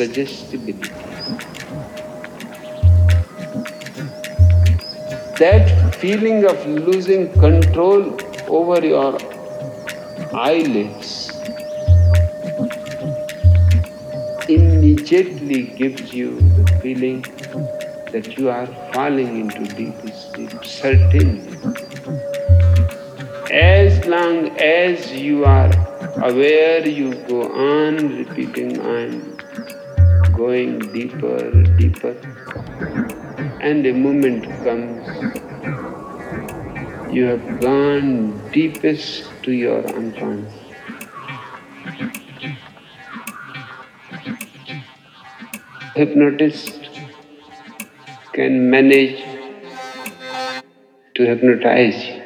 suggestibility, that feeling of losing control over your eyelids immediately gives you the feeling that you are falling into deep sleep, certainly. As long as you are aware, you go on repeating, I'm going deeper, deeper and a moment comes, you have gone deepest to your unconscious. Hypnotist can manage to hypnotize you.